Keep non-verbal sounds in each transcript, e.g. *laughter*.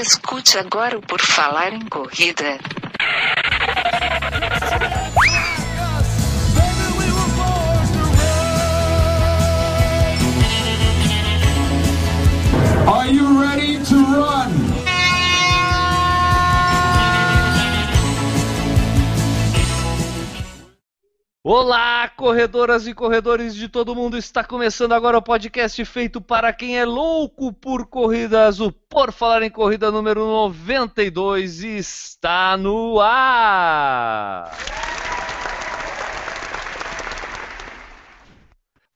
Escute agora o Por Falar em Corrida. Are you ready to run? Olá, corredoras e corredores de todo mundo! Está começando agora o podcast feito para quem é louco por corridas. O Por Falar em Corrida número 92 está no ar!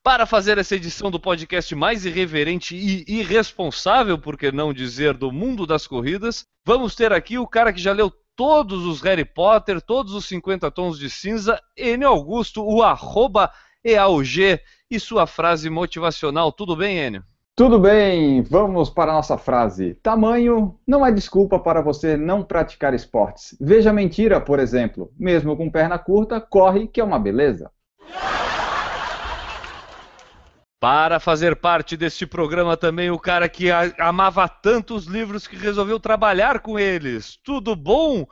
Para fazer essa edição do podcast mais irreverente e irresponsável, por que não dizer, do mundo das corridas, vamos ter aqui o cara que já leu todos os Harry Potter, todos os 50 tons de cinza, Enio Augusto, o arroba EAUG e sua frase motivacional. Tudo bem, Enio? Tudo bem, vamos para a nossa frase. Tamanho não é desculpa para você não praticar esportes. Veja mentira, por exemplo. Mesmo com perna curta, corre que é uma beleza. Para fazer parte deste programa também o cara que amava tantos livros que resolveu trabalhar com eles. Tudo bom,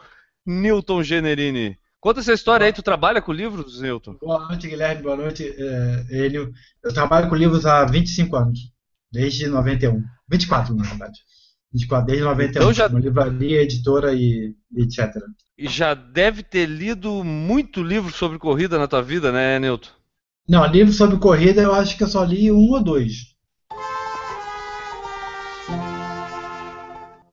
Newton Generini? Conta essa história aí, tu trabalha com livros, Newton? Boa noite, Guilherme, boa noite, é, Enio. Eu trabalho com livros há 25 anos, desde 91. 24, na verdade. 24, desde 91. Então já... Livraria, editora e etc. E já deve ter lido muito livro sobre corrida na tua vida, né, Newton? Não, livro sobre corrida eu acho que eu só li um ou dois.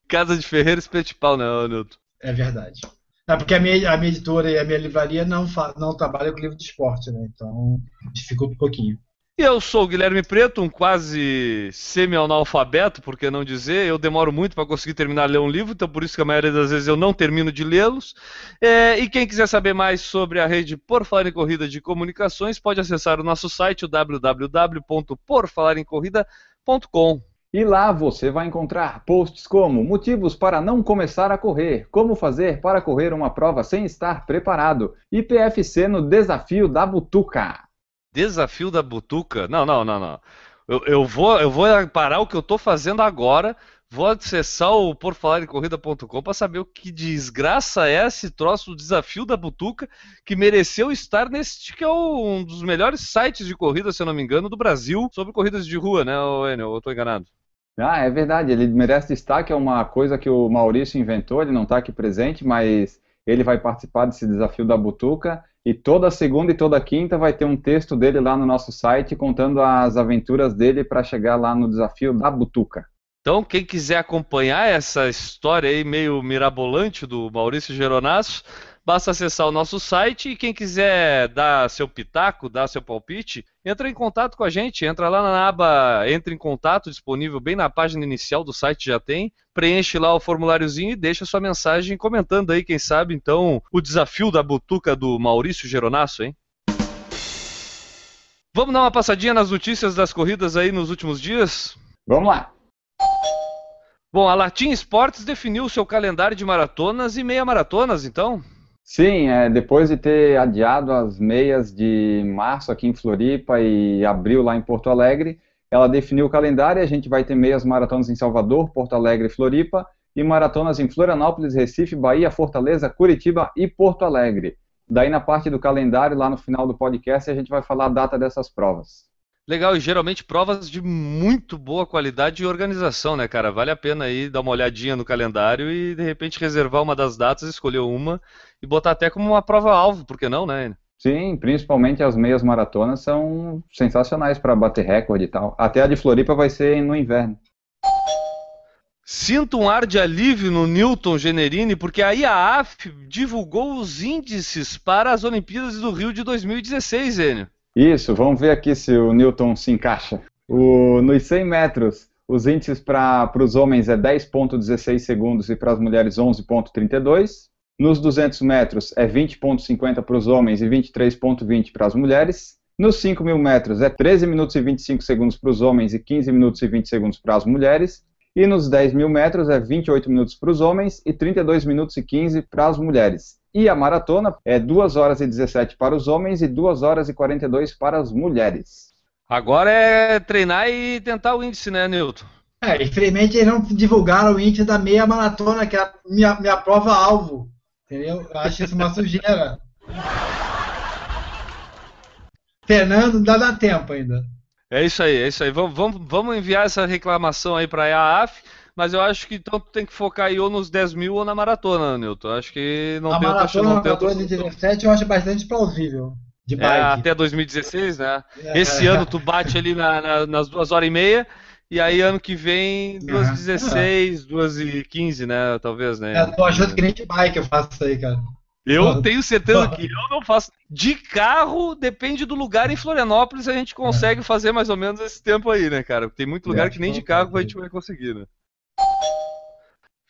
Casa de Ferreira Espete Pau, né, Nilton? É verdade. É porque a minha, a minha editora e a minha livraria não, não trabalham com livro de esporte, né? Então dificulta um pouquinho. Eu sou o Guilherme Preto, um quase semi-analfabeto, por que não dizer. Eu demoro muito para conseguir terminar de ler um livro, então por isso que a maioria das vezes eu não termino de lê-los. É, e quem quiser saber mais sobre a rede Por Falar em Corrida de Comunicações, pode acessar o nosso site, o www.porfalarencorrida.com. E lá você vai encontrar posts como motivos para não começar a correr, como fazer para correr uma prova sem estar preparado, e PFC no desafio da Butuca. Desafio da Butuca? Não, não, não, não. Eu, eu, vou, eu vou parar o que eu estou fazendo agora. Vou acessar o porfalarecorrida.com para saber o que desgraça é esse troço do desafio da Butuca que mereceu estar nesse que é um dos melhores sites de corrida, se eu não me engano, do Brasil sobre corridas de rua, né, Enel? Eu estou enganado. Ah, é verdade. Ele merece destaque. É uma coisa que o Maurício inventou. Ele não está aqui presente, mas ele vai participar desse desafio da Butuca. E toda segunda e toda quinta vai ter um texto dele lá no nosso site contando as aventuras dele para chegar lá no desafio da Butuca. Então, quem quiser acompanhar essa história aí meio mirabolante do Maurício Geronasso, basta acessar o nosso site e quem quiser dar seu pitaco, dar seu palpite, entra em contato com a gente, entra lá na aba Entre em Contato, disponível bem na página inicial do site já tem, preenche lá o formuláriozinho e deixa sua mensagem comentando aí, quem sabe, então, o desafio da butuca do Maurício Geronasso, hein? Vamos dar uma passadinha nas notícias das corridas aí nos últimos dias? Vamos lá! Bom, a Latin Sports definiu seu calendário de maratonas e meia maratonas, então? Sim, é, depois de ter adiado as meias de março aqui em Floripa e abril lá em Porto Alegre, ela definiu o calendário e a gente vai ter meias maratonas em Salvador, Porto Alegre e Floripa, e maratonas em Florianópolis, Recife, Bahia, Fortaleza, Curitiba e Porto Alegre. Daí na parte do calendário, lá no final do podcast, a gente vai falar a data dessas provas. Legal, e geralmente provas de muito boa qualidade e organização, né, cara? Vale a pena aí dar uma olhadinha no calendário e de repente reservar uma das datas, escolher uma e botar até como uma prova-alvo, por que não, né? Sim, principalmente as meias maratonas são sensacionais para bater recorde e tal. Até a de Floripa vai ser no inverno. Sinto um ar de alívio no Newton Generini, porque a IAAF divulgou os índices para as Olimpíadas do Rio de 2016, Enio. Isso, vamos ver aqui se o Newton se encaixa. O, nos 100 metros, os índices para os homens é 10,16 segundos e para as mulheres 11,32. Nos 200 metros é 20,50 para os homens e 23,20 para as mulheres. Nos 5 mil metros é 13 minutos e 25 segundos para os homens e 15 minutos e 20 segundos para as mulheres. E nos 10 mil metros é 28 minutos para os homens e 32 minutos e 15 para as mulheres. E a maratona é 2 horas e 17 para os homens e 2 horas e 42 para as mulheres. Agora é treinar e tentar o índice, né, Nilton? É, infelizmente eles não divulgaram o índice da meia maratona, que é a minha, minha prova-alvo. Entendeu? Eu acho isso uma *laughs* sujeira. Fernando, dá, dá tempo ainda. É isso aí, é isso aí. Vamos, vamos, vamos enviar essa reclamação aí para a EAF, mas eu acho que então tem que focar aí ou nos 10 mil ou na maratona, Newton. Acho que não a tem maratona outra, não tem 2017 eu acho bastante plausível. De é, até 2016, né? É. Esse ano tu bate ali na, na, nas duas horas e meia, e aí ano que vem, 2h16, 2h15, né? Talvez, né? É, tô achando que nem de bike eu faço isso aí, cara. Eu tenho certeza que eu não faço. De carro, depende do lugar. Em Florianópolis a gente consegue fazer mais ou menos esse tempo aí, né, cara? Tem muito lugar é, que nem de carro a gente vai conseguir, né?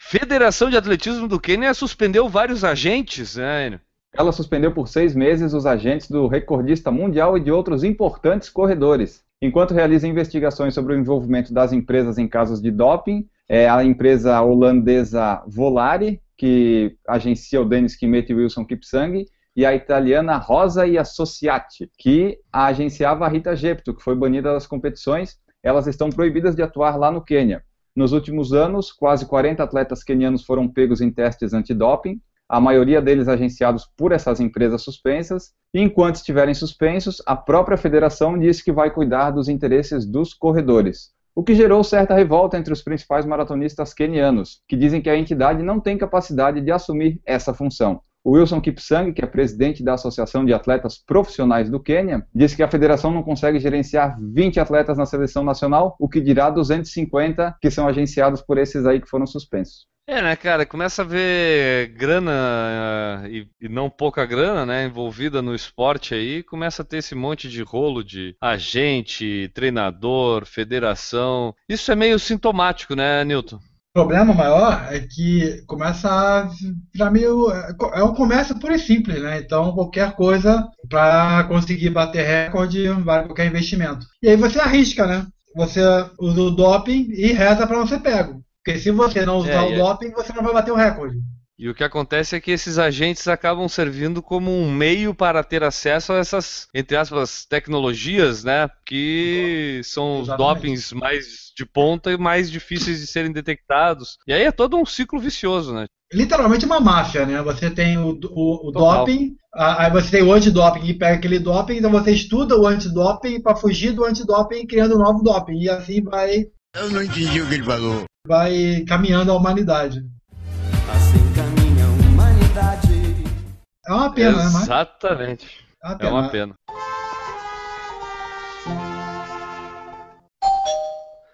Federação de Atletismo do Quênia suspendeu vários agentes, né? Ela suspendeu por seis meses os agentes do recordista mundial e de outros importantes corredores, enquanto realiza investigações sobre o envolvimento das empresas em casos de doping. É a empresa holandesa Volare, que agencia o Denis Kimet e Wilson Kipsang, e a italiana Rosa e Associati, que agenciava a Rita Gepto, que foi banida das competições. Elas estão proibidas de atuar lá no Quênia. Nos últimos anos, quase 40 atletas quenianos foram pegos em testes antidoping, a maioria deles agenciados por essas empresas suspensas, e enquanto estiverem suspensos, a própria federação disse que vai cuidar dos interesses dos corredores o que gerou certa revolta entre os principais maratonistas quenianos, que dizem que a entidade não tem capacidade de assumir essa função. O Wilson Kipsang, que é presidente da Associação de Atletas Profissionais do Quênia, disse que a federação não consegue gerenciar 20 atletas na seleção nacional, o que dirá 250 que são agenciados por esses aí que foram suspensos. É, né, cara, começa a ver grana uh, e, e, não pouca grana, né, envolvida no esporte aí, começa a ter esse monte de rolo de agente, treinador, federação. Isso é meio sintomático, né, Newton? O problema maior é que começa a virar meio. É um comércio puro e simples, né? Então, qualquer coisa para conseguir bater recorde vale qualquer investimento. E aí você arrisca, né? Você usa o doping e reza para não ser pego. Porque se você não usar é, o é- doping, você não vai bater o recorde. E o que acontece é que esses agentes acabam servindo como um meio para ter acesso a essas, entre aspas, tecnologias, né? Que são os dopings mais de ponta e mais difíceis de serem detectados. E aí é todo um ciclo vicioso, né? Literalmente uma máfia, né? Você tem o, o, o doping, aí você tem o antidoping e pega aquele doping, então você estuda o antidoping para fugir do antidoping criando um novo doping. E assim vai. Eu não entendi o que ele falou vai caminhando a humanidade. É uma pena, né? Exatamente. É uma pena. É uma pena.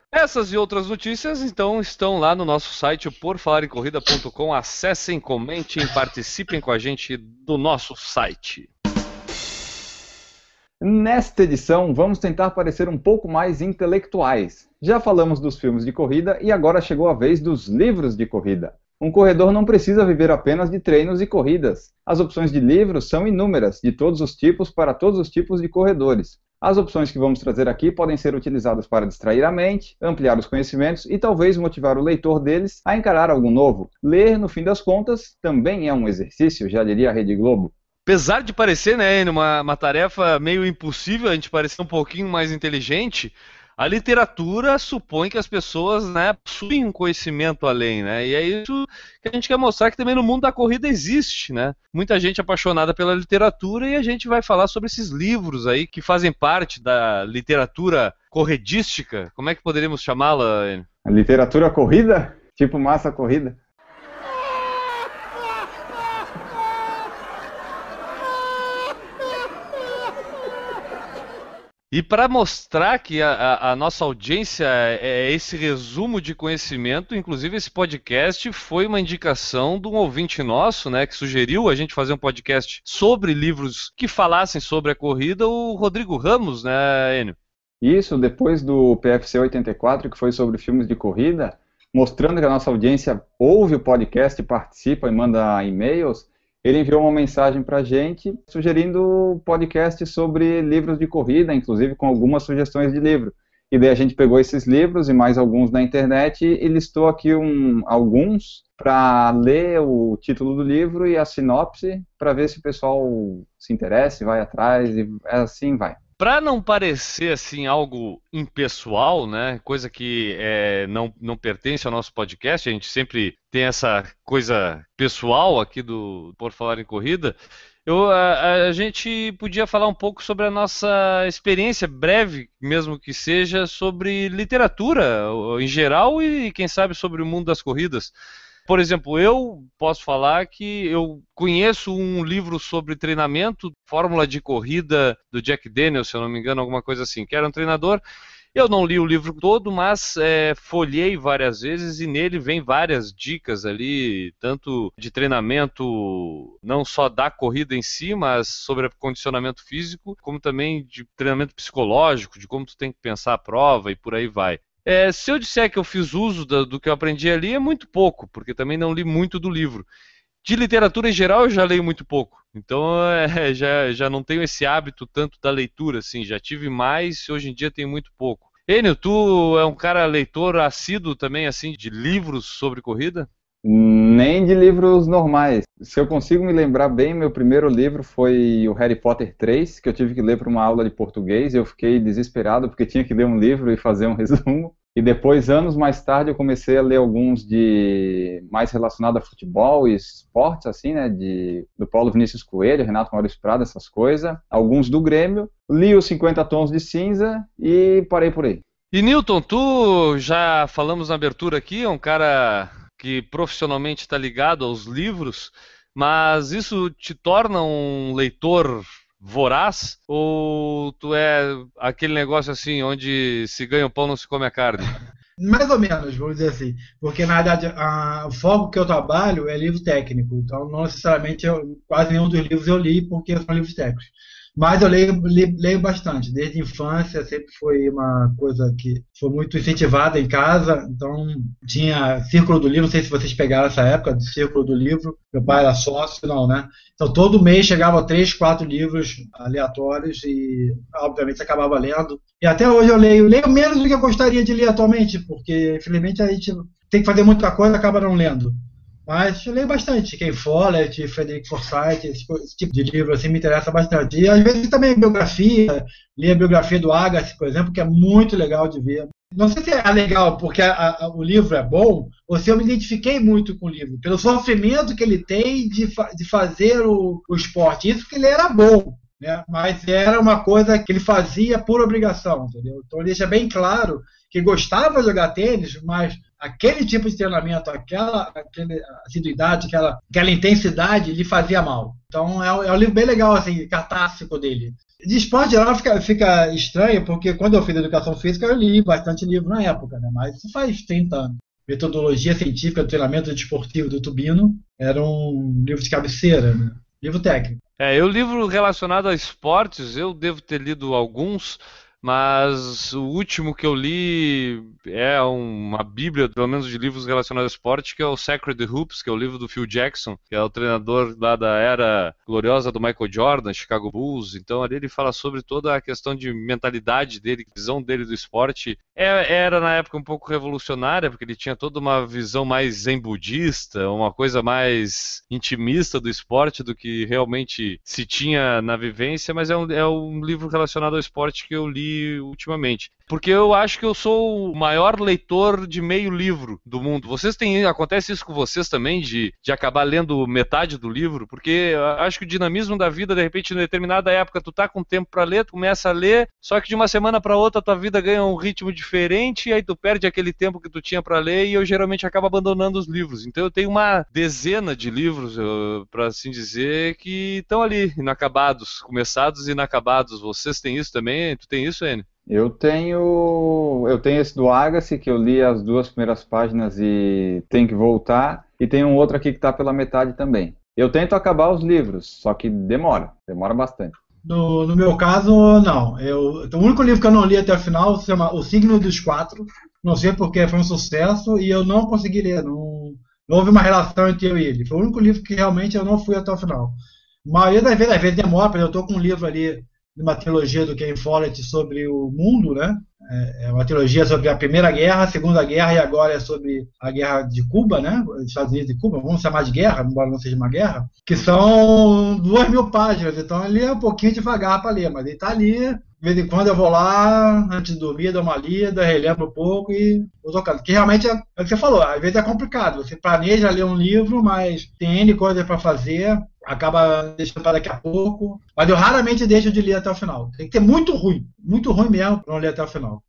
Essas e outras notícias, então, estão lá no nosso site, porfalarencorrida.com. Acessem, comentem, participem com a gente do nosso site. Nesta edição, vamos tentar parecer um pouco mais intelectuais. Já falamos dos filmes de corrida e agora chegou a vez dos livros de corrida. Um corredor não precisa viver apenas de treinos e corridas. As opções de livros são inúmeras, de todos os tipos para todos os tipos de corredores. As opções que vamos trazer aqui podem ser utilizadas para distrair a mente, ampliar os conhecimentos e talvez motivar o leitor deles a encarar algo novo. Ler, no fim das contas, também é um exercício, já diria a Rede Globo. Apesar de parecer, né, uma, uma tarefa meio impossível, a gente parecer um pouquinho mais inteligente, a literatura supõe que as pessoas né, possuem um conhecimento além, né? E é isso que a gente quer mostrar que também no mundo da corrida existe, né? Muita gente apaixonada pela literatura e a gente vai falar sobre esses livros aí que fazem parte da literatura corredística. Como é que poderíamos chamá-la? A literatura corrida? Tipo massa corrida? E para mostrar que a, a, nossa audiência é, é esse resumo de conhecimento, inclusive esse podcast foi uma indicação de um ouvinte nosso, né, que sugeriu a gente fazer um podcast sobre livros que falassem sobre a corrida, o Rodrigo Ramos, né, Enio? Isso, depois do PFC 84, que foi sobre filmes de corrida, mostrando que a nossa audiência ouve o podcast, participa e manda e-mails, ele enviou uma mensagem para a gente sugerindo podcast sobre livros de corrida, inclusive com algumas sugestões de livro. E daí a gente pegou esses livros e mais alguns na internet e listou aqui um, alguns para ler o título do livro e a sinopse para ver se o pessoal se interessa, vai atrás e assim vai. Para não parecer assim algo impessoal, né, coisa que é, não, não pertence ao nosso podcast, a gente sempre tem essa coisa pessoal aqui do Por Falar em Corrida, eu, a, a, gente podia falar um pouco sobre a nossa experiência breve, mesmo que seja, sobre literatura em geral e, quem sabe, sobre o mundo das corridas. Por exemplo, eu posso falar que eu conheço um livro sobre treinamento, fórmula de corrida do Jack Daniels, se eu não me engano, alguma coisa assim, que era um treinador. Eu não li o livro todo, mas é, folhei várias vezes e nele vem várias dicas ali, tanto de treinamento, não só da corrida em si, mas sobre condicionamento físico, como também de treinamento psicológico, de como tu tem que pensar a prova e por aí vai. É, se eu disser que eu fiz uso do, do que eu aprendi ali, é muito pouco, porque também não li muito do livro. De literatura em geral, eu já leio muito pouco. Então, *laughs* é, já, já não tenho esse hábito tanto da leitura, assim. Já tive mais, hoje em dia tenho muito pouco. Enio, tu é um cara leitor assíduo também, assim, de livros sobre corrida? Nem de livros normais. Se eu consigo me lembrar bem, meu primeiro livro foi o Harry Potter 3, que eu tive que ler para uma aula de português eu fiquei desesperado porque tinha que ler um livro e fazer um *laughs* resumo. E depois, anos mais tarde, eu comecei a ler alguns de mais relacionados a futebol e esportes, assim, né? De, do Paulo Vinícius Coelho, Renato Maurício Prada, essas coisas. Alguns do Grêmio. Li os 50 Tons de Cinza e parei por aí. E Newton, tu já falamos na abertura aqui, é um cara que profissionalmente está ligado aos livros, mas isso te torna um leitor voraz ou tu é aquele negócio assim onde se ganha o pão não se come a carne? *laughs* Mais ou menos, vamos dizer assim. Porque, na verdade, a, o foco que eu trabalho é livro técnico. Então, não necessariamente, eu, quase nenhum dos livros eu li porque são livros técnicos. Mas eu leio, leio bastante. Desde a infância sempre foi uma coisa que foi muito incentivada em casa. Então tinha Círculo do Livro, não sei se vocês pegaram essa época do Círculo do Livro. Meu pai era sócio, não, né? Então todo mês chegava três, quatro livros aleatórios e obviamente acabava lendo. E até hoje eu leio, leio menos do que eu gostaria de ler atualmente, porque infelizmente a gente tem que fazer muita coisa acaba não lendo. Mas eu leio bastante. Ken Follett, Frederick Forsyth, esse, esse, tipo de livro assim, me interessa bastante. E às vezes também biografia, li a biografia do Agassi, por exemplo, que é muito legal de ver. Não sei se é legal porque a, a, o livro é bom, ou se eu me identifiquei muito com o livro, pelo sofrimento que ele tem de, fa de fazer o, o esporte. Isso que ele era bom, né? mas era uma coisa que ele fazia por obrigação, entendeu? Então deixa bem claro que gostava de jogar tênis, mas aquele tipo de treinamento, aquela, aquela assiduidade, aquela, aquela intensidade lhe fazia mal. Então é, é um livro bem legal, assim, catástrofe dele. De esporte geral fica, fica estranho, porque quando eu fiz educação física eu li bastante livro na época, né? mas isso faz 30 anos. Metodologia Científica do Treinamento Desportivo do Tubino era um livro de cabeceira, né? livro técnico. É, o livro relacionado a esportes, eu devo ter lido alguns, mas o último que eu li é uma bíblia, pelo menos de livros relacionados ao esporte, que é o Sacred Hoops, que é o livro do Phil Jackson, que é o treinador lá da era gloriosa do Michael Jordan, Chicago Bulls. Então ali ele fala sobre toda a questão de mentalidade dele, visão dele do esporte. É, era na época um pouco revolucionária, porque ele tinha toda uma visão mais zen budista, uma coisa mais intimista do esporte do que realmente se tinha na vivência, mas é um, é um livro relacionado ao esporte que eu li ultimamente. Porque eu acho que eu sou o maior leitor de meio livro do mundo. Vocês têm. Acontece isso com vocês também, de, de acabar lendo metade do livro? Porque acho que o dinamismo da vida, de repente, em determinada época, tu tá com tempo para ler, tu começa a ler, só que de uma semana para outra tua vida ganha um ritmo diferente, e aí tu perde aquele tempo que tu tinha para ler, e eu geralmente acabo abandonando os livros. Então eu tenho uma dezena de livros, para assim dizer, que estão ali, inacabados, começados e inacabados. Vocês têm isso também? Tu tem isso, Enio? Eu tenho, eu tenho esse do Agassi, que eu li as duas primeiras páginas e tem que voltar, e tem um outro aqui que está pela metade também. Eu tento acabar os livros, só que demora, demora bastante. No, no meu caso, não. Eu, o único livro que eu não li até o final se chama O Signo dos Quatro. Não sei porque foi um sucesso e eu não consegui ler. Não, não houve uma relação entre eu e ele. Foi o único livro que realmente eu não fui até o final. A maioria das vezes, às vezes demora, eu estou com um livro ali uma trilogia do Ken Follett sobre o mundo, né? É, é uma trilogia sobre a Primeira Guerra, a Segunda Guerra e agora é sobre a Guerra de Cuba, né? Estados Unidos e Cuba, vamos chamar de guerra, embora não seja uma guerra, que são duas mil páginas, então ele é um pouquinho devagar para ler, mas ele está ali de vez em quando eu vou lá, antes de dormir, dou uma lida, relembro um pouco e vou tocando. Que realmente é, é o que você falou, às vezes é complicado. Você planeja ler um livro, mas tem N coisas para fazer, acaba deixando para daqui a pouco. Mas eu raramente deixo de ler até o final. Tem que ter muito ruim, muito ruim mesmo para não ler até o final.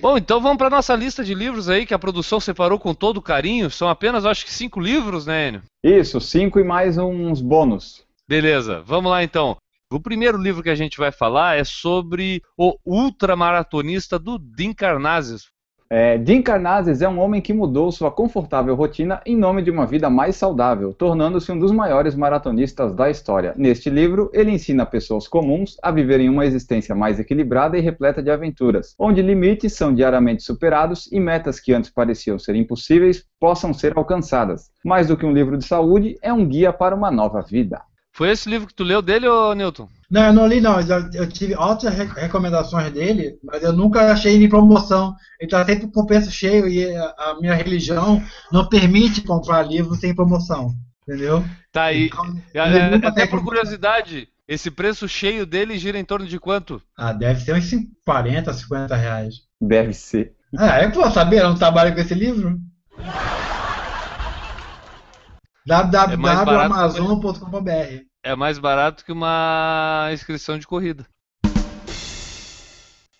Bom, então vamos para nossa lista de livros aí que a produção separou com todo carinho. São apenas, acho que, cinco livros, né, Enio? Isso, cinco e mais uns bônus. Beleza, vamos lá então. O primeiro livro que a gente vai falar é sobre o ultramaratonista do Dean Karnazes. É, Dean Karnazes é um homem que mudou sua confortável rotina em nome de uma vida mais saudável, tornando-se um dos maiores maratonistas da história. Neste livro, ele ensina pessoas comuns a viverem uma existência mais equilibrada e repleta de aventuras, onde limites são diariamente superados e metas que antes pareciam ser impossíveis possam ser alcançadas. Mais do que um livro de saúde, é um guia para uma nova vida. Foi esse livro que tu leu dele, ô Newton? Não, eu não li não. Eu, tive altas recomendações dele, mas eu nunca achei ele em promoção. Ele está sempre com o preço cheio e a, a, minha religião não permite comprar livro sem promoção. Entendeu? Tá aí. Então, é, até por curiosidade, esse preço cheio dele gira em torno de quanto? Ah, deve ser uns 40, 50 reais. Deve ser. Ah, eu vou saber, eu não trabalho com esse livro www.amazon.com.br É mais barato que uma inscrição de corrida.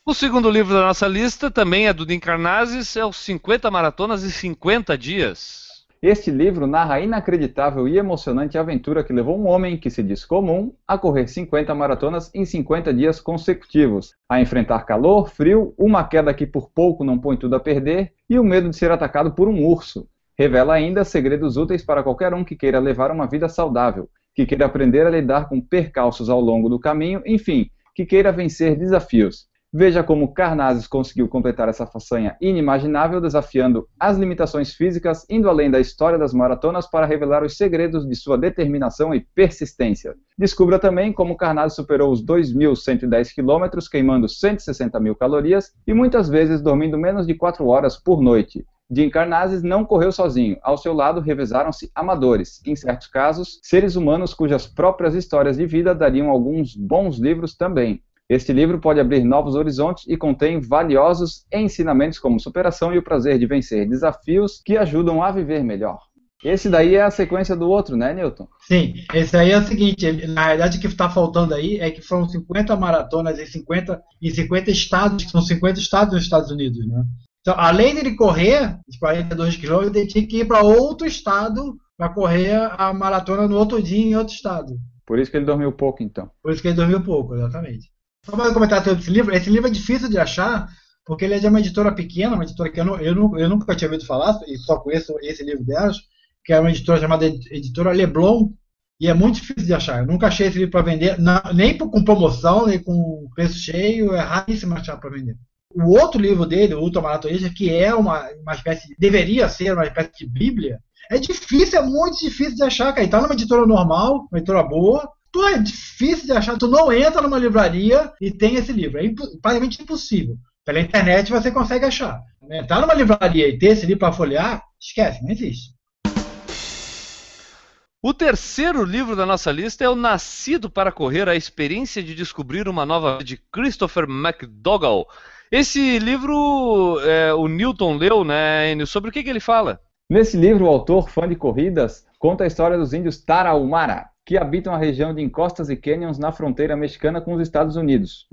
O segundo livro da nossa lista também é do Karnazes, é os 50 maratonas e 50 dias. Este livro narra a inacreditável e emocionante aventura que levou um homem que se diz comum a correr 50 maratonas em 50 dias consecutivos, a enfrentar calor, frio, uma queda que por pouco não põe tudo a perder e o medo de ser atacado por um urso. Revela ainda segredos úteis para qualquer um que queira levar uma vida saudável, que queira aprender a lidar com percalços ao longo do caminho, enfim, que queira vencer desafios. Veja como Carnazes conseguiu completar essa façanha inimaginável, desafiando as limitações físicas, indo além da história das maratonas para revelar os segredos de sua determinação e persistência. Descubra também como Carnazes superou os 2.110 quilômetros, queimando 160 mil calorias e muitas vezes dormindo menos de 4 horas por noite. Jim Carnazes não correu sozinho. Ao seu lado revezaram-se amadores, em certos casos, seres humanos cujas próprias histórias de vida dariam alguns bons livros também. Este livro pode abrir novos horizontes e contém valiosos ensinamentos como superação e o prazer de vencer desafios que ajudam a viver melhor. Esse daí é a sequência do outro, né, Newton? Sim, esse aí é o seguinte, na verdade o que está faltando aí é que foram 50 maratonas em 50, em 50 estados, que são 50 estados nos Estados Unidos, né? Então, além dele correr os 42 quilômetros, ele tinha que ir para outro estado para correr a maratona no outro dia em outro estado. Por isso que ele dormiu pouco, então. Por isso que ele dormiu pouco, exatamente. Só para comentar sobre esse livro, esse livro é difícil de achar, porque ele é de uma editora pequena, uma editora que eu, não, eu, não, eu nunca tinha ouvido falar, e só conheço esse livro delas, que é uma editora chamada Editora Leblon, e é muito difícil de achar. Eu nunca achei esse livro para vender, não, nem com promoção, nem com preço cheio, é raríssimo achar para vender. O outro livro dele, o Ultramaratonista, que é uma, uma espécie, deveria ser uma espécie de bíblia, é difícil, é muito difícil de achar, cara. Ele tá numa editora normal, uma editora boa, tu é difícil de achar, tu não entra numa livraria e tem esse livro. É praticamente impossível. Pela internet você consegue achar. Entrar numa livraria e ter esse livro para folhear, esquece, não existe. O terceiro livro da nossa lista é O Nascido para Correr, a experiência de descobrir uma nova de Christopher McDougall. Esse livro é, o Newton leu, né, Enio? Sobre o que, que ele fala? Nesse livro, o autor, fã de corridas, conta a história dos índios Tarahumara, que habitam a região de encostas e canyons na fronteira mexicana com os Estados Unidos.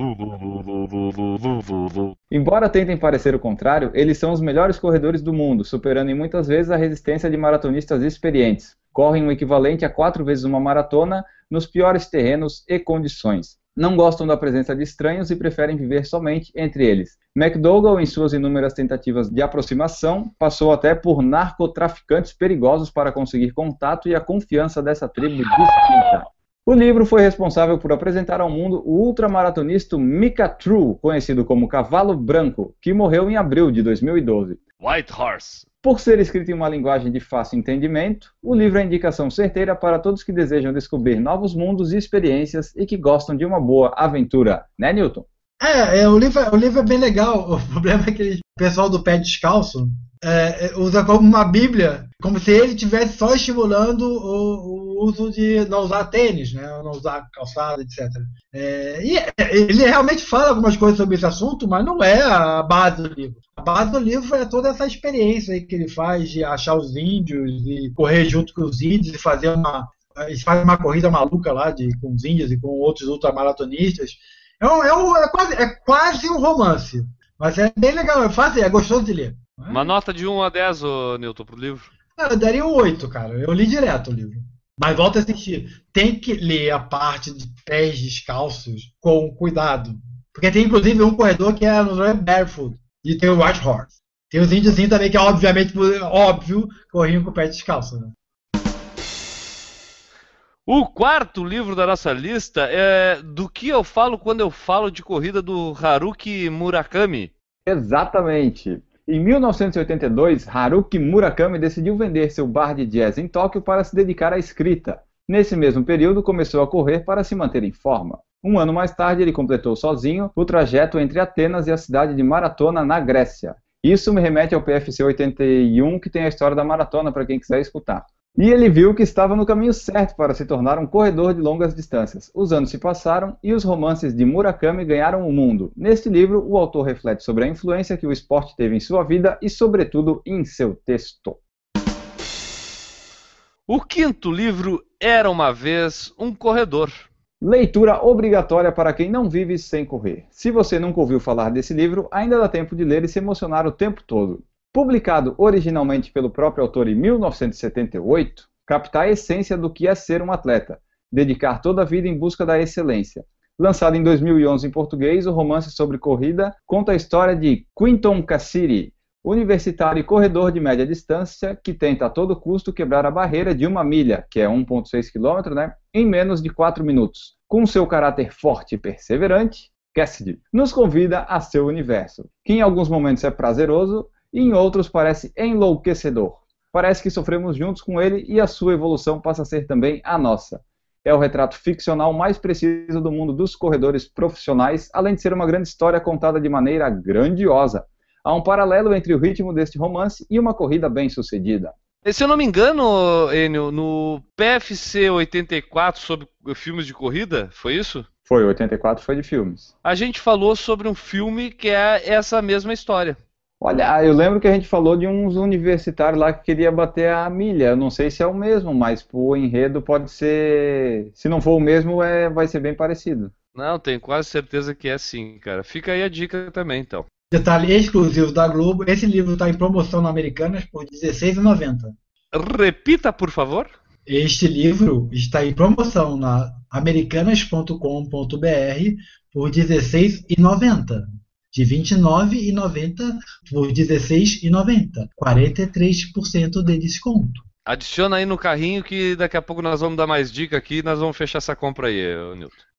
Embora tentem parecer o contrário, eles são os melhores corredores do mundo, superando em muitas vezes a resistência de maratonistas experientes. Correm o equivalente a quatro vezes uma maratona nos piores terrenos e condições não gostam da presença de estranhos e preferem viver somente entre eles. McDougall, em suas inúmeras tentativas de aproximação, passou até por narcotraficantes perigosos para conseguir contato e a confiança dessa tribo distinta. O livro foi responsável por apresentar ao mundo o ultramaratonista Mika True, conhecido como Cavalo Branco, que morreu em abril de 2012. White Horse. Por ser escrito em uma linguagem de fácil entendimento, o livro é indicação certeira para todos que desejam descobrir novos mundos e experiências e que gostam de uma boa aventura, né, Newton? É, é o, livro, o livro é bem legal. *laughs* O problema é que o pessoal do pé descalço é, é, usa como uma bíblia, como se ele estivesse só estimulando o, o, uso de não usar tênis, né, não usar calçada, etc. É, e é, ele realmente fala algumas coisas sobre esse assunto, mas não é a base do livro. A base do livro é toda essa experiência que ele faz de achar os índios e correr junto com os índios e fazer uma eles uma corrida maluca lá de, com os índios e com outros ultramaratonistas. É, um, é, um, é, quase, é quase um romance. Mas é bem legal, é fácil, é gostoso de ler. Uma nota de 1 a 10, ô, Newton, pro livro? Ah, eu daria um 8, cara. Eu li direto o livro. Mas volta a assistir. Tem que ler a parte de pés descalços com cuidado. Porque tem inclusive um corredor que é no Barefoot. E tem o White Horse. Tem os índios também, que é obviamente óbvio, corriam com o pé descalço. Né? O quarto livro da nossa lista é Do que eu falo quando eu falo de corrida do Haruki Murakami. Exatamente. Em 1982, Haruki Murakami decidiu vender seu bar de jazz em Tóquio para se dedicar à escrita. Nesse mesmo período, começou a correr para se manter em forma. Um ano mais tarde, ele completou sozinho o trajeto entre Atenas e a cidade de Maratona, na Grécia. Isso me remete ao PFC 81, que tem a história da maratona para quem quiser escutar. E ele viu que estava no caminho certo para se tornar um corredor de longas distâncias. Os anos se passaram e os romances de Murakami ganharam o mundo. Neste livro, o autor reflete sobre a influência que o esporte teve em sua vida e, sobretudo, em seu texto. O quinto livro era uma vez um corredor. Leitura obrigatória para quem não vive sem correr. Se você nunca ouviu falar desse livro, ainda dá tempo de ler e se emocionar o tempo todo. Publicado originalmente pelo próprio autor em 1978, capta a essência do que é ser um atleta, dedicar toda a vida em busca da excelência. Lançado em 2011 em português, o romance sobre corrida conta a história de Quinton Cassiri, universitário e corredor de média distância que tenta a todo custo quebrar a barreira de uma milha, que é 1,6 km, né, em menos de 4 minutos. Com seu caráter forte e perseverante, Cassidy nos convida a seu universo, que em alguns momentos é prazeroso e em outros parece enlouquecedor. Parece que sofremos juntos com ele e a sua evolução passa a ser também a nossa. É o retrato ficcional mais preciso do mundo dos corredores profissionais, além de ser uma grande história contada de maneira grandiosa. Há um paralelo entre o ritmo deste romance e uma corrida bem-sucedida. Se eu não me engano, Enio, no PFC 84 sobre filmes de corrida, foi isso? Foi, 84 foi de filmes. A gente falou sobre um filme que é essa mesma história. Olha, eu lembro que a gente falou de uns universitários lá que queria bater a milha. Eu não sei se é o mesmo, mas o enredo pode ser. Se não for o mesmo, é... vai ser bem parecido. Não, tenho quase certeza que é sim, cara. Fica aí a dica também, então. Detalhe exclusivo da Globo: esse livro está em promoção na Americanas por R$16,90. Repita, por favor. Este livro está em promoção na americanas.com.br por R$16,90 de R$ 29,90 por R$ 16,90. 43% de desconto. Adiciona aí no carrinho que daqui a pouco nós vamos dar mais dica aqui e nós vamos fechar essa compra aí, Nilton.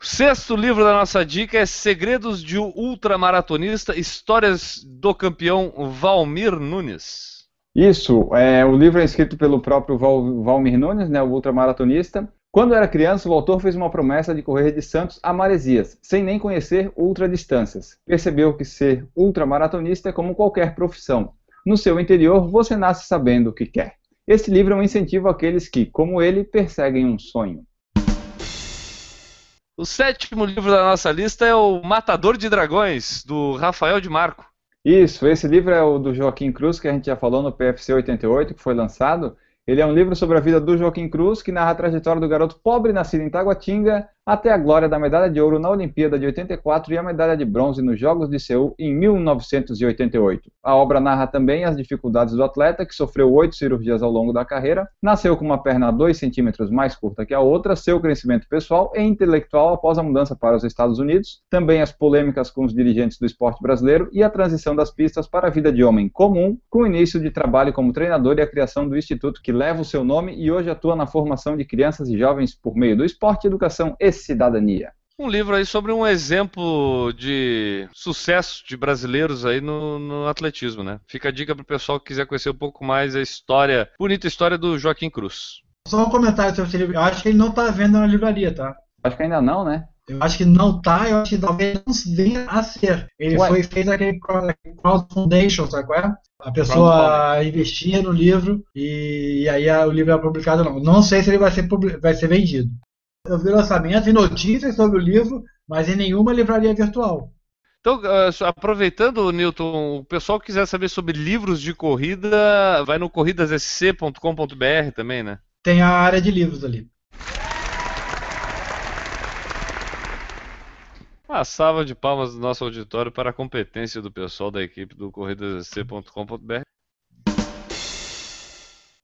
O sexto livro da nossa dica é Segredos de um Ultramaratonista, Histórias do Campeão Valmir Nunes. Isso, é, o livro é escrito pelo próprio Val, Valmir Nunes, né, o ultramaratonista, quando era criança, o autor fez uma promessa de correr de Santos a Maresias, sem nem conhecer ultradistâncias. Percebeu que ser ultramaratonista é como qualquer profissão. No seu interior, você nasce sabendo o que quer. Este livro é um incentivo àqueles que, como ele, perseguem um sonho. O sétimo livro da nossa lista é O Matador de Dragões, do Rafael de Marco. Isso, esse livro é o do Joaquim Cruz, que a gente já falou no PFC 88, que foi lançado. Ele é um livro sobre a vida do Joaquim Cruz, que narra a trajetória do garoto pobre nascido em Taguatinga até a glória da medalha de ouro na Olimpíada de 84 e a medalha de bronze nos Jogos de Seul em 1988. A obra narra também as dificuldades do atleta, que sofreu oito cirurgias ao longo da carreira, nasceu com uma perna 2 centímetros mais curta que a outra, seu crescimento pessoal e intelectual após a mudança para os Estados Unidos, também as polêmicas com os dirigentes do esporte brasileiro e a transição das pistas para a vida de homem comum, com o início de trabalho como treinador e a criação do instituto que leva o seu nome e hoje atua na formação de crianças e jovens por meio do esporte, educação e cidadania. Um livro aí sobre um exemplo de sucesso de brasileiros aí no, no atletismo, né? Fica a dica pro pessoal que quiser conhecer um pouco mais a história, bonita história do Joaquim Cruz. Só um comentário sobre esse livro. Eu acho que ele não tá vendo na livraria, tá? Acho que ainda não, né? Eu acho que não tá, eu acho que talvez não venha a ser. Ele Ué. foi feito aquele crowdfundation, sabe qual é? A pessoa investia no livro e, aí a- o livro é publicado não. Não sei se ele vai ser, vai ser vendido. Eu vi lançamentos e notícias sobre o livro, mas em nenhuma livraria virtual. Então, ah, aproveitando, Newton, o pessoal que quiser saber sobre livros de corrida, vai no corridassc.com.br também, né? Tem a área de livros ali. Uma salva de palmas do nosso auditório para a competência do pessoal da equipe do corridassc.com.br.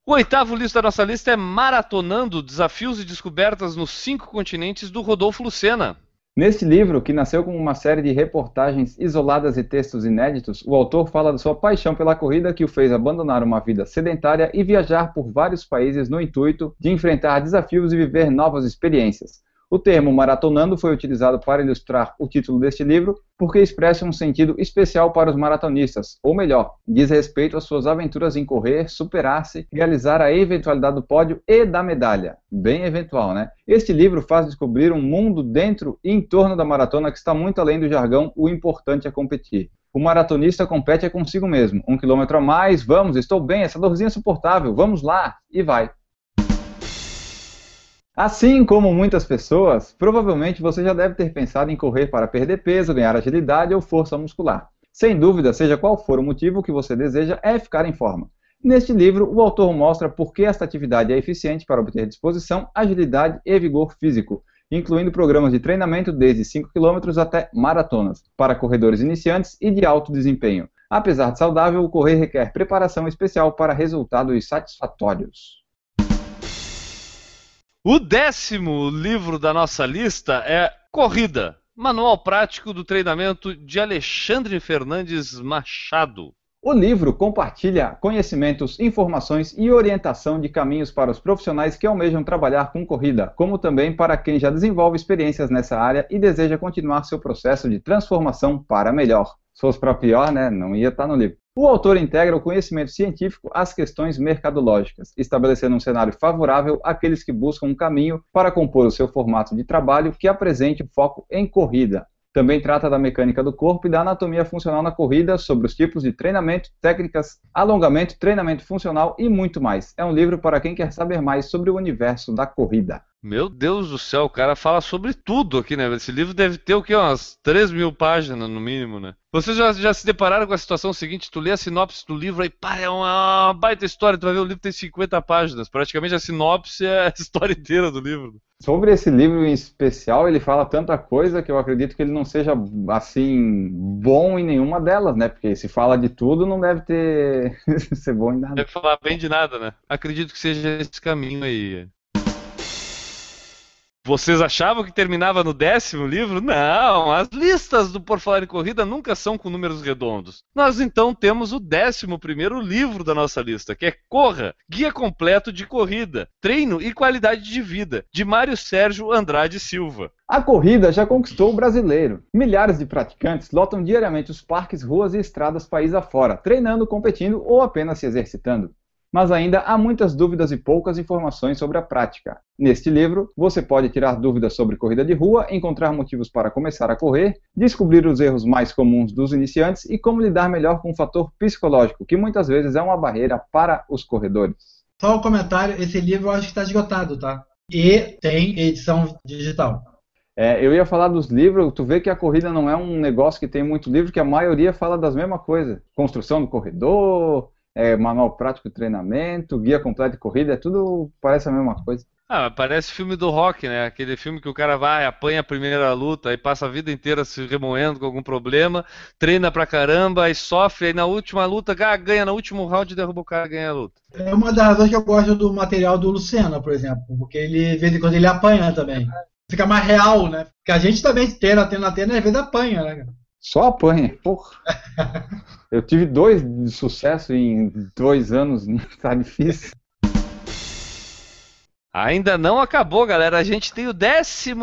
O oitavo livro da nossa lista é Maratonando Desafios e Descobertas nos Cinco Continentes do Rodolfo Lucena. Neste livro, que nasceu como uma série de reportagens isoladas e textos inéditos, o autor fala da sua paixão pela corrida que o fez abandonar uma vida sedentária e viajar por vários países no intuito de enfrentar desafios e viver novas experiências. O termo maratonando foi utilizado para ilustrar o título deste livro porque expressa um sentido especial para os maratonistas, ou melhor, diz respeito às suas aventuras em correr, superar-se, realizar a eventualidade do pódio e da medalha. Bem eventual, né? Este livro faz descobrir um mundo dentro e em torno da maratona que está muito além do jargão o importante é competir. O maratonista compete é consigo mesmo. Um quilômetro a mais, vamos, estou bem, essa dorzinha é suportável, vamos lá, e vai. Assim como muitas pessoas, provavelmente você já deve ter pensado em correr para perder peso, ganhar agilidade ou força muscular. Sem dúvida, seja qual for o motivo que você deseja, é ficar em forma. Neste livro, o autor mostra por que esta atividade é eficiente para obter disposição, agilidade e vigor físico, incluindo programas de treinamento desde 5 km até maratonas, para corredores iniciantes e de alto desempenho. Apesar de saudável, correr requer preparação especial para resultados satisfatórios. O décimo livro da nossa lista é Corrida, Manual Prático do Treinamento de Alexandre Fernandes Machado. O livro compartilha conhecimentos, informações e orientação de caminhos para os profissionais que almejam trabalhar com corrida, como também para quem já desenvolve experiências nessa área e deseja continuar seu processo de transformação para melhor. Se fosse para pior, né, não ia estar no livro. O autor integra o conhecimento científico às questões mercadológicas, estabelecendo um cenário favorável àqueles que buscam um caminho para compor o seu formato de trabalho que apresente foco em corrida. Também trata da mecânica do corpo e da anatomia funcional na corrida, sobre os tipos de treinamento, técnicas, alongamento, treinamento funcional e muito mais. É um livro para quem quer saber mais sobre o universo da corrida. Meu Deus do céu, o cara fala sobre tudo aqui, né? Esse livro deve ter o quê? Umas 3 mil páginas no mínimo, né? Vocês já, já se depararam com a situação seguinte? Tu lê a sinopse do livro aí, pá, é uma, baita história. Tu vai ver o livro tem 50 páginas. Praticamente a sinopse é a *laughs* história inteira do livro. Sobre esse livro em especial, ele fala tanta coisa que eu acredito que ele não seja assim bom em nenhuma delas, né? Porque se fala de tudo, não deve ter *laughs* ser bom em nada. Deve falar bem de nada, né? Acredito que seja esse caminho aí. Vocês achavam que terminava no décimo livro? Não, as listas do Por Falar em Corrida nunca são com números redondos. Nós então temos o décimo primeiro livro da nossa lista, que é Corra, Guia Completo de Corrida, Treino e Qualidade de Vida, de Mário Sérgio Andrade Silva. A corrida já conquistou o brasileiro. Milhares de praticantes lotam diariamente os parques, ruas e estradas país afora, treinando, competindo ou apenas se exercitando. Mas ainda há muitas dúvidas e poucas informações sobre a prática. Neste livro, você pode tirar dúvidas sobre corrida de rua, encontrar motivos para começar a correr, descobrir os erros mais comuns dos iniciantes e como lidar melhor com o fator psicológico, que muitas vezes é uma barreira para os corredores. Só um comentário, esse livro eu acho que está esgotado, tá? E tem edição digital. É, eu ia falar dos livros, tu vê que a corrida não é um negócio que tem muito livro, que a maioria fala das mesmas coisas. Construção do corredor, é, manual prático de treinamento, guia completo de corrida, é tudo parece a mesma coisa. Ah, parece filme do rock, né? Aquele filme que o cara vai, apanha a primeira luta, aí passa a vida inteira se remoendo com algum problema, treina pra caramba, aí sofre, aí na última luta ganha, no último round derruba o cara e ganha a luta. É uma das razões que eu gosto do material do Luciano, por exemplo, porque ele, de vez em quando, ele apanha também. Fica mais real, né? Porque a gente também treina, treina, treina, e às vezes apanha, né? Só apanha, porra. *laughs* Eu tive dois de sucesso em dois anos, *laughs* tá difícil. Ainda não acabou, galera. A gente tem o 12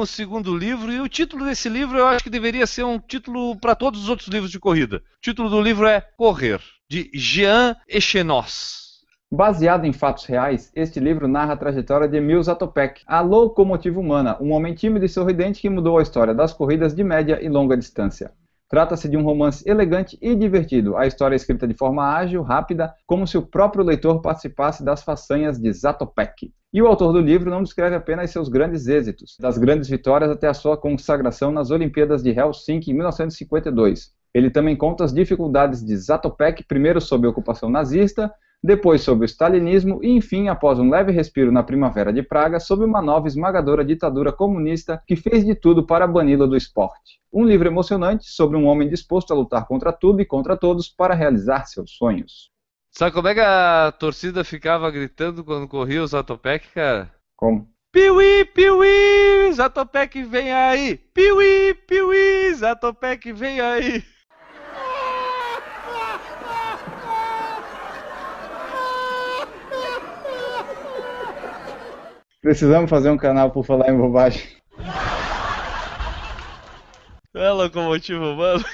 livro e o título desse livro eu acho que deveria ser um título para todos os outros livros de corrida. O título do livro é Correr, de Jean Echenoz. Baseado em fatos reais, este livro narra a trajetória de Emil Zatopek, a locomotiva humana, um homem tímido e sorridente que mudou a história das corridas de média e longa distância. Trata-se de um romance elegante e divertido. A história é escrita de forma ágil, rápida, como se o próprio leitor participasse das façanhas de Zatopek. E o autor do livro não descreve apenas seus grandes êxitos, das grandes vitórias até a sua consagração nas Olimpíadas de Helsinki em 1952. Ele também conta as dificuldades de Zatopek, primeiro sob a ocupação nazista, depois sob o stalinismo e, enfim, após um leve respiro na Primavera de Praga, sob uma nova esmagadora ditadura comunista que fez de tudo para bani-la do esporte. Um livro emocionante sobre um homem disposto a lutar contra tudo e contra todos para realizar seus sonhos. Sabe como é que a torcida ficava gritando quando corria o Zatopek, cara? Como? Piuí, piuí, Zatopek vem aí! Piuí, piuí, Zatopek vem aí! Precisamos fazer um canal por falar em bobagem. É locomotiva, mano. *laughs*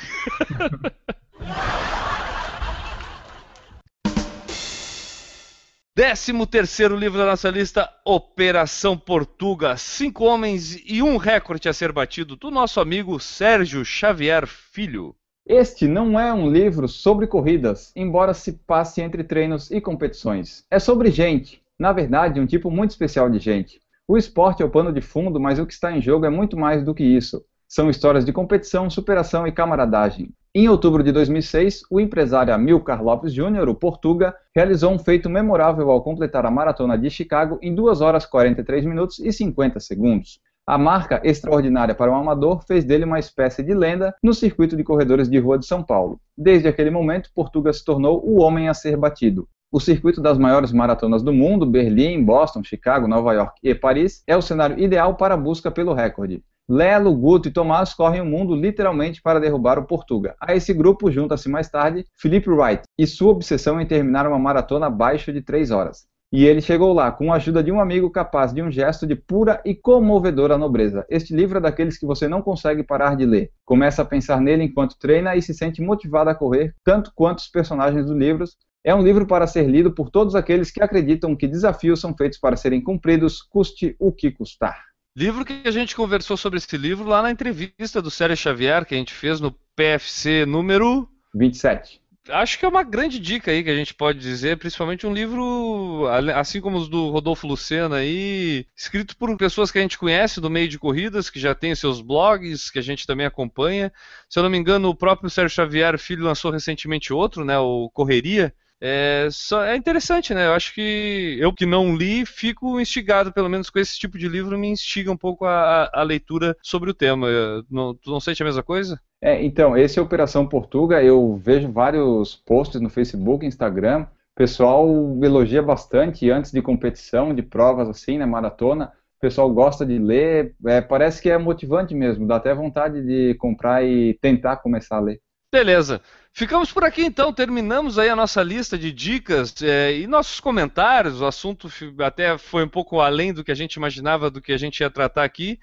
Décimo terceiro livro da nossa lista, Operação Portuga. Cinco homens e um recorde a ser batido do nosso amigo Sérgio Xavier Filho. Este não é um livro sobre corridas, embora se passe entre treinos e competições. É sobre gente, na verdade, um tipo muito especial de gente. O esporte é o pano de fundo, mas o que está em jogo é muito mais do que isso. São histórias de competição, superação e camaradagem. Em outubro de 2006, o empresário Amilcar Lopes Jr., o Portuga, realizou um feito memorável ao completar a maratona de Chicago em 2 horas 43 minutos e 50 segundos. A marca extraordinária para um amador fez dele uma espécie de lenda no circuito de corredores de rua de São Paulo. Desde aquele momento, Portuga se tornou o homem a ser batido. O circuito das maiores maratonas do mundo, Berlim, Boston, Chicago, Nova York e Paris, é o cenário ideal para a busca pelo recorde. Lelo, Guto e Tomás correm o mundo literalmente para derrubar o Portuga. A esse grupo junta-se mais tarde Philip Wright e sua obsessão em terminar uma maratona abaixo de 3 horas. E ele chegou lá com a ajuda de um amigo capaz de um gesto de pura e comovedora nobreza. Este livro é daqueles que você não consegue parar de ler. Começa a pensar nele enquanto treina e se sente motivado a correr, tanto quanto os personagens do livro, é um livro para ser lido por todos aqueles que acreditam que desafios são feitos para serem cumpridos, custe o que custar. Livro que a gente conversou sobre esse livro lá na entrevista do Sérgio Xavier que a gente fez no PFC número 27. Acho que é uma grande dica aí que a gente pode dizer, principalmente um livro, assim como os do Rodolfo Lucena aí, escrito por pessoas que a gente conhece do meio de corridas, que já tem seus blogs, que a gente também acompanha. Se eu não me engano, o próprio Sérgio Xavier Filho lançou recentemente outro, né, o Correria, é, só, é interessante, né? Eu acho que eu que não li, fico instigado, pelo menos com esse tipo de livro, me instiga um pouco a, a leitura sobre o tema. Não, tu não sente a mesma coisa? É, então, esse é Operação Portuga, eu vejo vários posts no Facebook, Instagram, o pessoal elogia bastante antes de competição, de provas assim, né, maratona, o pessoal gosta de ler, é, parece que é motivante mesmo, dá até vontade de comprar e tentar começar a ler. Beleza. Ficamos por aqui então, terminamos aí a nossa lista de dicas é, e nossos comentários. O assunto até foi um pouco além do que a gente imaginava do que a gente ia tratar aqui,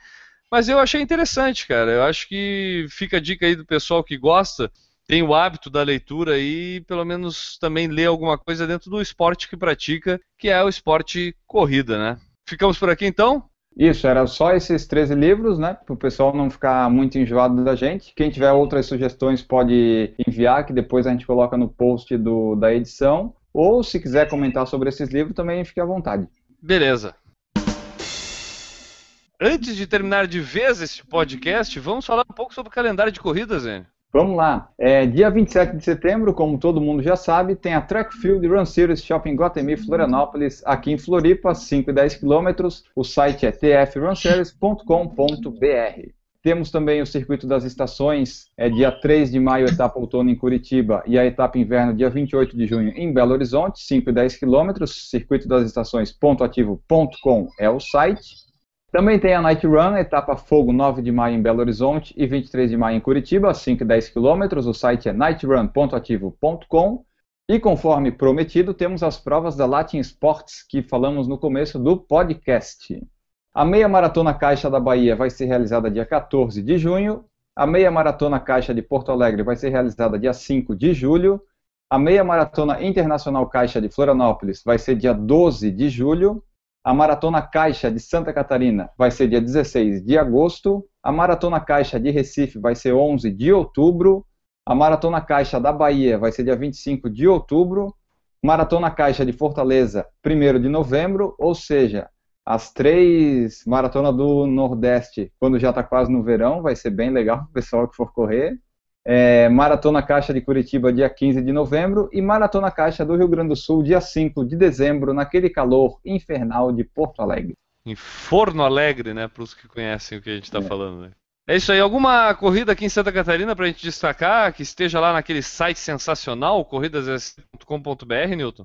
mas eu achei interessante, cara. Eu acho que fica a dica aí do pessoal que gosta, tem o hábito da leitura e pelo menos também lê alguma coisa dentro do esporte que pratica, que é o esporte corrida, né? Ficamos por aqui então? Isso, era só esses 13 livros, né? Para o pessoal não ficar muito enjoado da gente. Quem tiver outras sugestões pode enviar, que depois a gente coloca no post do, da edição. Ou se quiser comentar sobre esses livros, também fique à vontade. Beleza. Antes de terminar de vez esse podcast, vamos falar um pouco sobre o calendário de corridas, Zênio. Vamos lá. É, dia 27 de setembro, como todo mundo já sabe, tem a Track Field Run Series Shopping Guatemi Florianópolis, aqui em Floripa, 5 e 10 quilômetros. O site é tfrunseries.com.br. Temos também o Circuito das Estações, é dia 3 de maio, etapa outono em Curitiba, e a etapa inverno, dia 28 de junho, em Belo Horizonte, 5 e 10 quilômetros. Circuito das Estações.ativo.com é o site. Também tem a Night Run, etapa Fogo 9 de maio em Belo Horizonte e 23 de maio em Curitiba, 5 e 10 quilômetros. O site é nightrun.ativo.com. E conforme prometido, temos as provas da Latin Sports que falamos no começo do podcast. A meia maratona Caixa da Bahia vai ser realizada dia 14 de junho, a meia maratona Caixa de Porto Alegre vai ser realizada dia 5 de julho, a meia maratona Internacional Caixa de Florianópolis vai ser dia 12 de julho, a maratona Caixa de Santa Catarina vai ser dia 16 de agosto, a maratona Caixa de Recife vai ser 11 de outubro, a Maratona Caixa da Bahia vai ser dia 25 de outubro. Maratona Caixa de Fortaleza, 1 de novembro. Ou seja, as três maratonas do Nordeste, quando já está quase no verão, vai ser bem legal para o pessoal que for correr. É, Maratona Caixa de Curitiba, dia 15 de novembro. E Maratona Caixa do Rio Grande do Sul, dia 5 de dezembro, naquele calor infernal de Porto Alegre. Em Forno Alegre, né? Para os que conhecem o que a gente está é. falando, né? É isso aí. Alguma corrida aqui em Santa Catarina para a gente destacar, que esteja lá naquele site sensacional, corridas.com.br, Newton?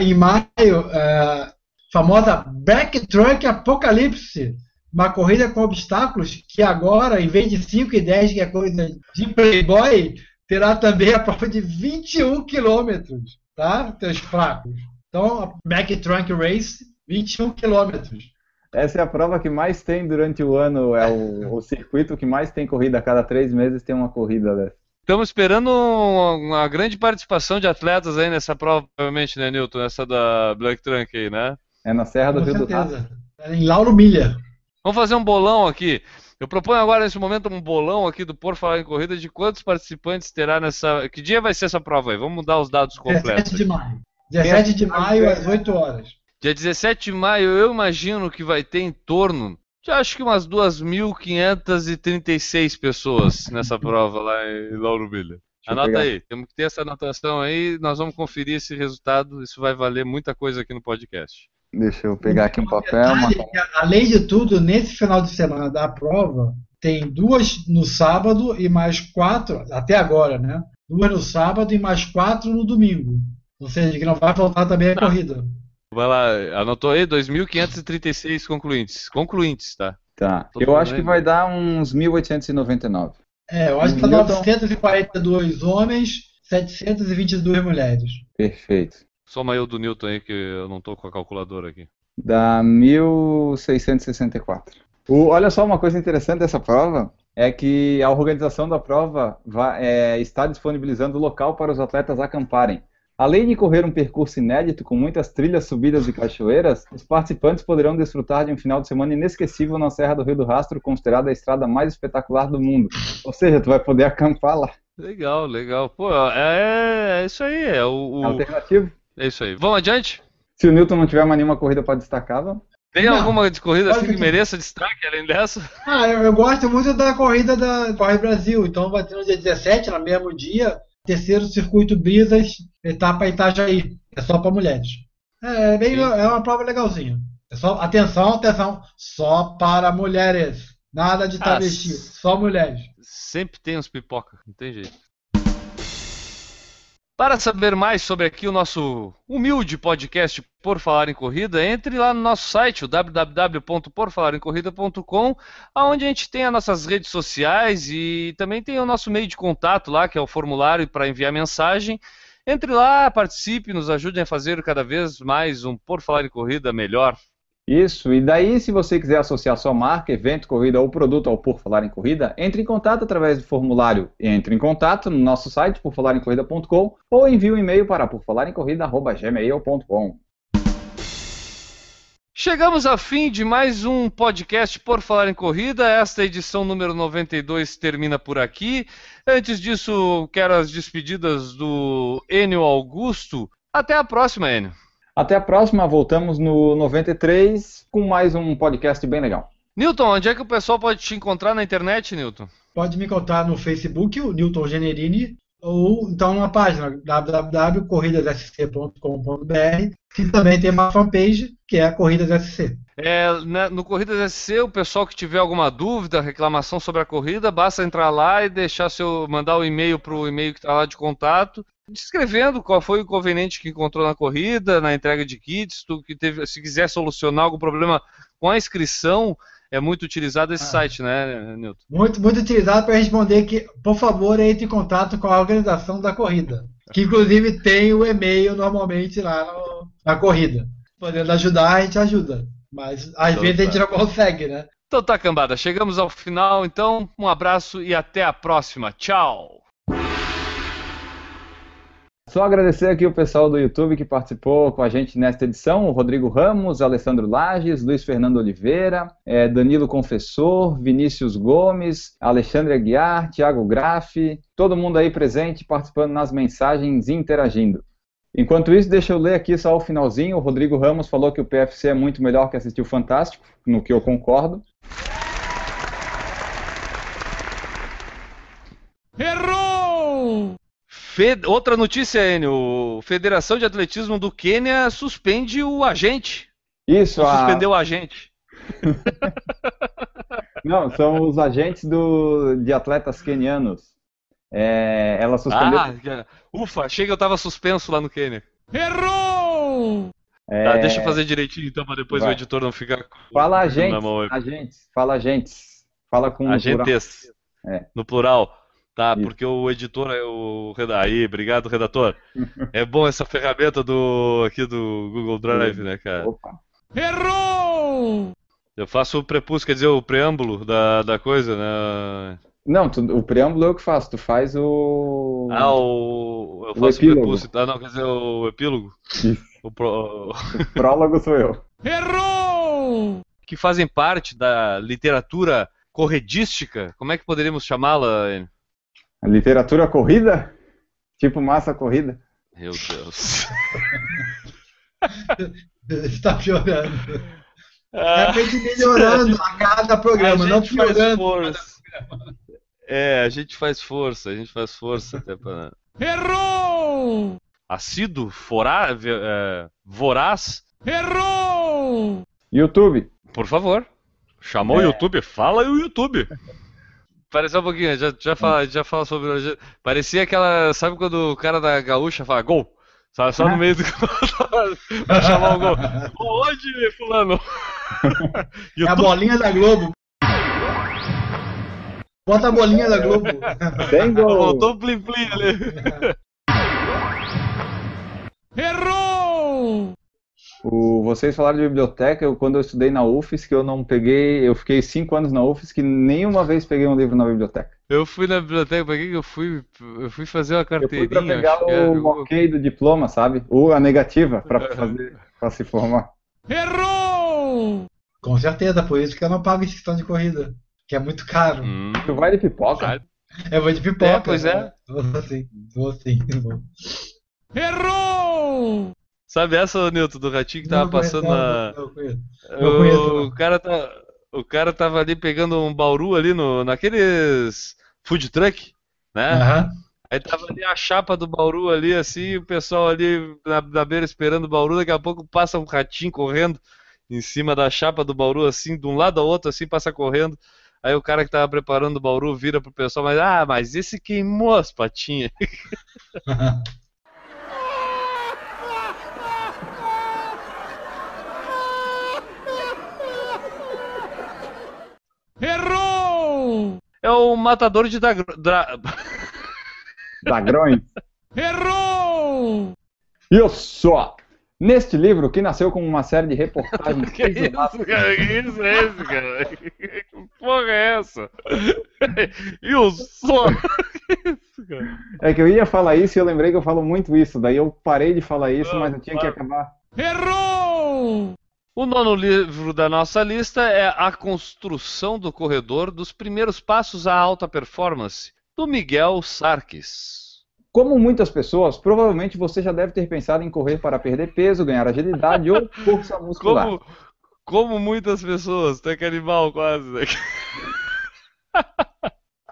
Em maio, é, famosa Backtruck Apocalipse, uma corrida com obstáculos que agora, em vez de 5 e 10, que é coisa de Playboy, terá também a prova de 21 quilômetros, tá? Teus fracos. Então, Backtruck Race, 21 quilômetros. Essa é a prova que mais tem durante o ano, é o, o circuito que mais tem corrida. A cada três meses tem uma corrida dessa. Estamos esperando uma, grande participação de atletas aí nessa prova, provavelmente, né, Newton? Essa da Black Trunk aí, né? É na Serra do Com Rio certeza. do Rastro. É em Lauro Milha. Vamos fazer um bolão aqui. Eu proponho agora, nesse momento, um bolão aqui do Por Falar em Corrida de quantos participantes terá nessa. Que dia vai ser essa prova aí? Vamos mudar os dados completos. 17 de maio. 17 de maio, às 8 horas. Dia 17 de maio, eu imagino que vai ter em torno de acho que umas 2.536 pessoas nessa prova lá em Lauro Miller. Anota aí, temos que ter essa anotação aí, nós vamos conferir esse resultado, isso vai valer muita coisa aqui no podcast. Deixa eu pegar aqui um papel. Uma... Além de tudo, nesse final de semana da prova, tem duas no sábado e mais quatro, até agora, né? Duas no sábado e mais quatro no domingo. Ou seja, que não vai faltar também a corrida. Vai lá, anotou aí 2.536 concluintes. Concluintes, tá? Tá. Tô eu acho que vai dar uns 1.899. É, eu acho que tá 942 homens, 722 mulheres. Perfeito. Soma eu do Newton aí, que eu não tô com a calculadora aqui. Dá 1.664. O, olha só uma coisa interessante dessa prova, é que a organização da prova vai, é, está disponibilizando local para os atletas acamparem. Além de correr um percurso inédito com muitas trilhas, subidas e cachoeiras, os participantes poderão desfrutar de um final de semana inesquecível na Serra do Rio do Rastro, considerada a estrada mais espetacular do mundo. Ou seja, tu vai poder acampar lá. Legal, legal. Pô, é, é isso aí, é o, o... Alternativo. É isso aí. Vamos adiante? Se o Newton não tiver mais nenhuma corrida para destacar, vamos. Tem não, alguma de corrida assim que, que mereça destaque além dessa? Ah, eu, eu, gosto muito da corrida da Corre Brasil, então vai ter no dia 17, no mesmo dia, terceiro circuito Brisas, etapa Itajaí. É só para mulheres. É, bem, é uma prova legalzinha. É só, atenção, atenção, só para mulheres. Nada de travesti, ah, só mulheres. Sempre tem uns pipoca, não tem jeito. Para saber mais sobre aqui o nosso humilde podcast Por Falar em Corrida, entre lá no nosso site, www.porfalaremcorrida.com, onde a gente tem as nossas redes sociais e também tem o nosso meio de contato lá, que é o formulário para enviar mensagem. Entre lá, participe, nos ajudem a fazer cada vez mais um Por Falar em Corrida melhor. Isso, e daí se você quiser associar sua marca, evento, corrida ou produto ao Por Falar em Corrida, entre em contato através do formulário Entre em Contato no nosso site porfalarencorrida.com ou envie um e-mail para porfalarencorrida.gmail.com Chegamos ao fim de mais um podcast Por Falar em Corrida. Esta edição número 92 termina por aqui. Antes disso, quero as despedidas do Enio Augusto. Até a próxima, Enio. Até a próxima, voltamos no 93 com mais um podcast bem legal. Newton, onde é que o pessoal pode te encontrar na internet, Newton? Pode me encontrar no Facebook, o Newton Generini, ou então na página www.corridassc.com.br, que também tem uma fanpage, que é a Corridas SC. É, né, no Corridas SC, o pessoal que tiver alguma dúvida, reclamação sobre a corrida, basta entrar lá e deixar seu, mandar o um e-mail para o e-mail que está lá de contato descrevendo qual foi o inconveniente que encontrou na corrida, na entrega de kits, tu que teve, se quiser solucionar algum problema com a inscrição, é muito utilizado esse ah, site, né, Nilton? Muito, muito utilizado para responder que, por favor, entre em contato com a organização da corrida. que inclusive tem o e-mail normalmente lá no- na corrida. Podendo ajudar, a gente ajuda. Mas às Então vezes a gente tá. não consegue, né? Então tá, cambada, chegamos ao final, então um abraço e até a próxima. Tchau! Só agradecer aqui o pessoal do YouTube que participou com a gente nesta edição, o Rodrigo Ramos, Alessandro Lages, Luiz Fernando Oliveira, eh, Danilo Confessor, Vinícius Gomes, Alexandre Aguiar, Thiago Graffi, todo mundo aí presente participando nas mensagens e interagindo. Enquanto isso, deixa eu ler aqui só o finalzinho. O Rodrigo Ramos falou que o PFC é muito melhor que assistir o Fantástico, no que eu concordo. Fe- Outra notícia, Enio. Federação de Atletismo do Quênia suspende o agente. Isso, a... Suspendeu o agente. *laughs* Não, são os agentes do... de atletas quenianos. É, Ela suspendeu. Ah, ufa, achei que eu tava suspenso lá no Quênia. é, Tá, deixa eu fazer direitinho então, pra depois vai. o editor não ficar Fala agentes, agentes, fala agentes. Fala com o plural. Agentes. É. No plural. Tá, Isso. porque o editor é o. Aí, obrigado, redator. *laughs* É bom essa ferramenta do. aqui do Google Drive, né, cara? Opa. Eu faço o prepúcio, quer dizer, o preâmbulo da, da coisa, né? Não, tu- o preâmbulo eu que faço, tu faz o. Ah, o. Eu O faço o, epílogo. prepúcio. Ah, não, quer dizer, o epílogo. Isso. O pro- O prólogo sou eu. que fazem parte da literatura corredística. Como é que poderíamos chamá-la? Enio? A literatura corrida? Tipo massa corrida? Meu Deus. *laughs* Está piorando. É Ah, gente melhorando a cada programa, a não gente faz piorando. força. É, a gente faz força, a gente faz força até pra. Errou! Assíduo, forá, é, voraz. YouTube. Por favor. Chamou o É. YouTube? Fala aí o YouTube. Pareceu um pouquinho, já, já, fala, já fala sobre. Parecia aquela. Sabe quando o cara da gaúcha fala gol? Sabe, só no meio do. Vai *laughs* chamar o gol. *laughs* Onde, Fulano? *laughs* É a bolinha da Globo. Bota a bolinha da Globo. Tem gol. Voltou o plim plim ali. O, vocês falaram de biblioteca, eu, quando eu estudei na UFES, que eu não peguei, eu fiquei cinco anos na UFES, que nenhuma vez peguei um livro na biblioteca. Eu fui na biblioteca, pra que eu fui? Eu fui fazer uma Eu fui carteirinha. pra pegar o ok do diploma, sabe? Ou a negativa pra *laughs* fazer, pra se formar. Com certeza, por isso que eu não pago inscrição de corrida. Que é muito caro. Hum, Tu vai de pipoca? vai. Eu vou de pipoca. É, pois é. né? Vou sim, vou sim. Vou. Sabe essa, Nilton, do ratinho que tava Não passando na. conheço, O, cara tá, o cara tava ali pegando um bauru ali no, naqueles food truck, né? Aham. Aí tava ali a chapa do bauru ali, assim, o pessoal ali na, na beira esperando o bauru, daqui a pouco passa um ratinho correndo em cima da chapa do bauru, assim, de um lado ao outro, assim, passa correndo. Aí o cara que tava preparando o bauru vira pro pessoal, mas ah, mas esse queimou as patinhas. *laughs* É o matador de dra... dra... *laughs* Dagrões. Isso! Neste livro, que nasceu como uma série de reportagens *laughs* Que isso, cara? Que isso é esse, cara? Que porra é essa? E o som? Que isso, cara? É que eu ia falar isso e eu lembrei que eu falo muito isso. Daí eu parei de falar isso, mas eu tinha que acabar. O nono livro da nossa lista é A Construção do Corredor dos Primeiros Passos à Alta Performance, do Miguel Sarques. Como muitas pessoas, provavelmente você já deve ter pensado em correr para perder peso, ganhar agilidade ou *laughs* força muscular. Como, como muitas pessoas, até que animal quase. Né? *laughs*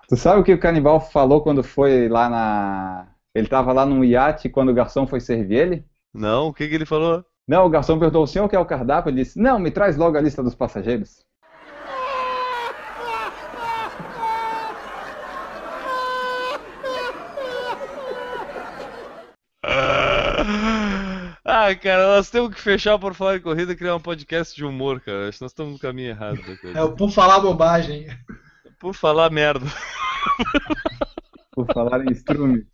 Tu sabe o que o canibal falou quando foi lá na. Ele estava lá num iate quando o garçom foi servir ele? Não, o que, que ele falou? Não, o garçom perguntou: o senhor quer o cardápio? Ele disse: não, me traz logo a lista dos passageiros. *laughs* Ah, cara, nós temos que fechar por falar em corrida e criar um podcast de humor, cara. Acho que nós estamos no caminho errado da coisa. É o por falar bobagem. Por falar merda. Por falar em estrume.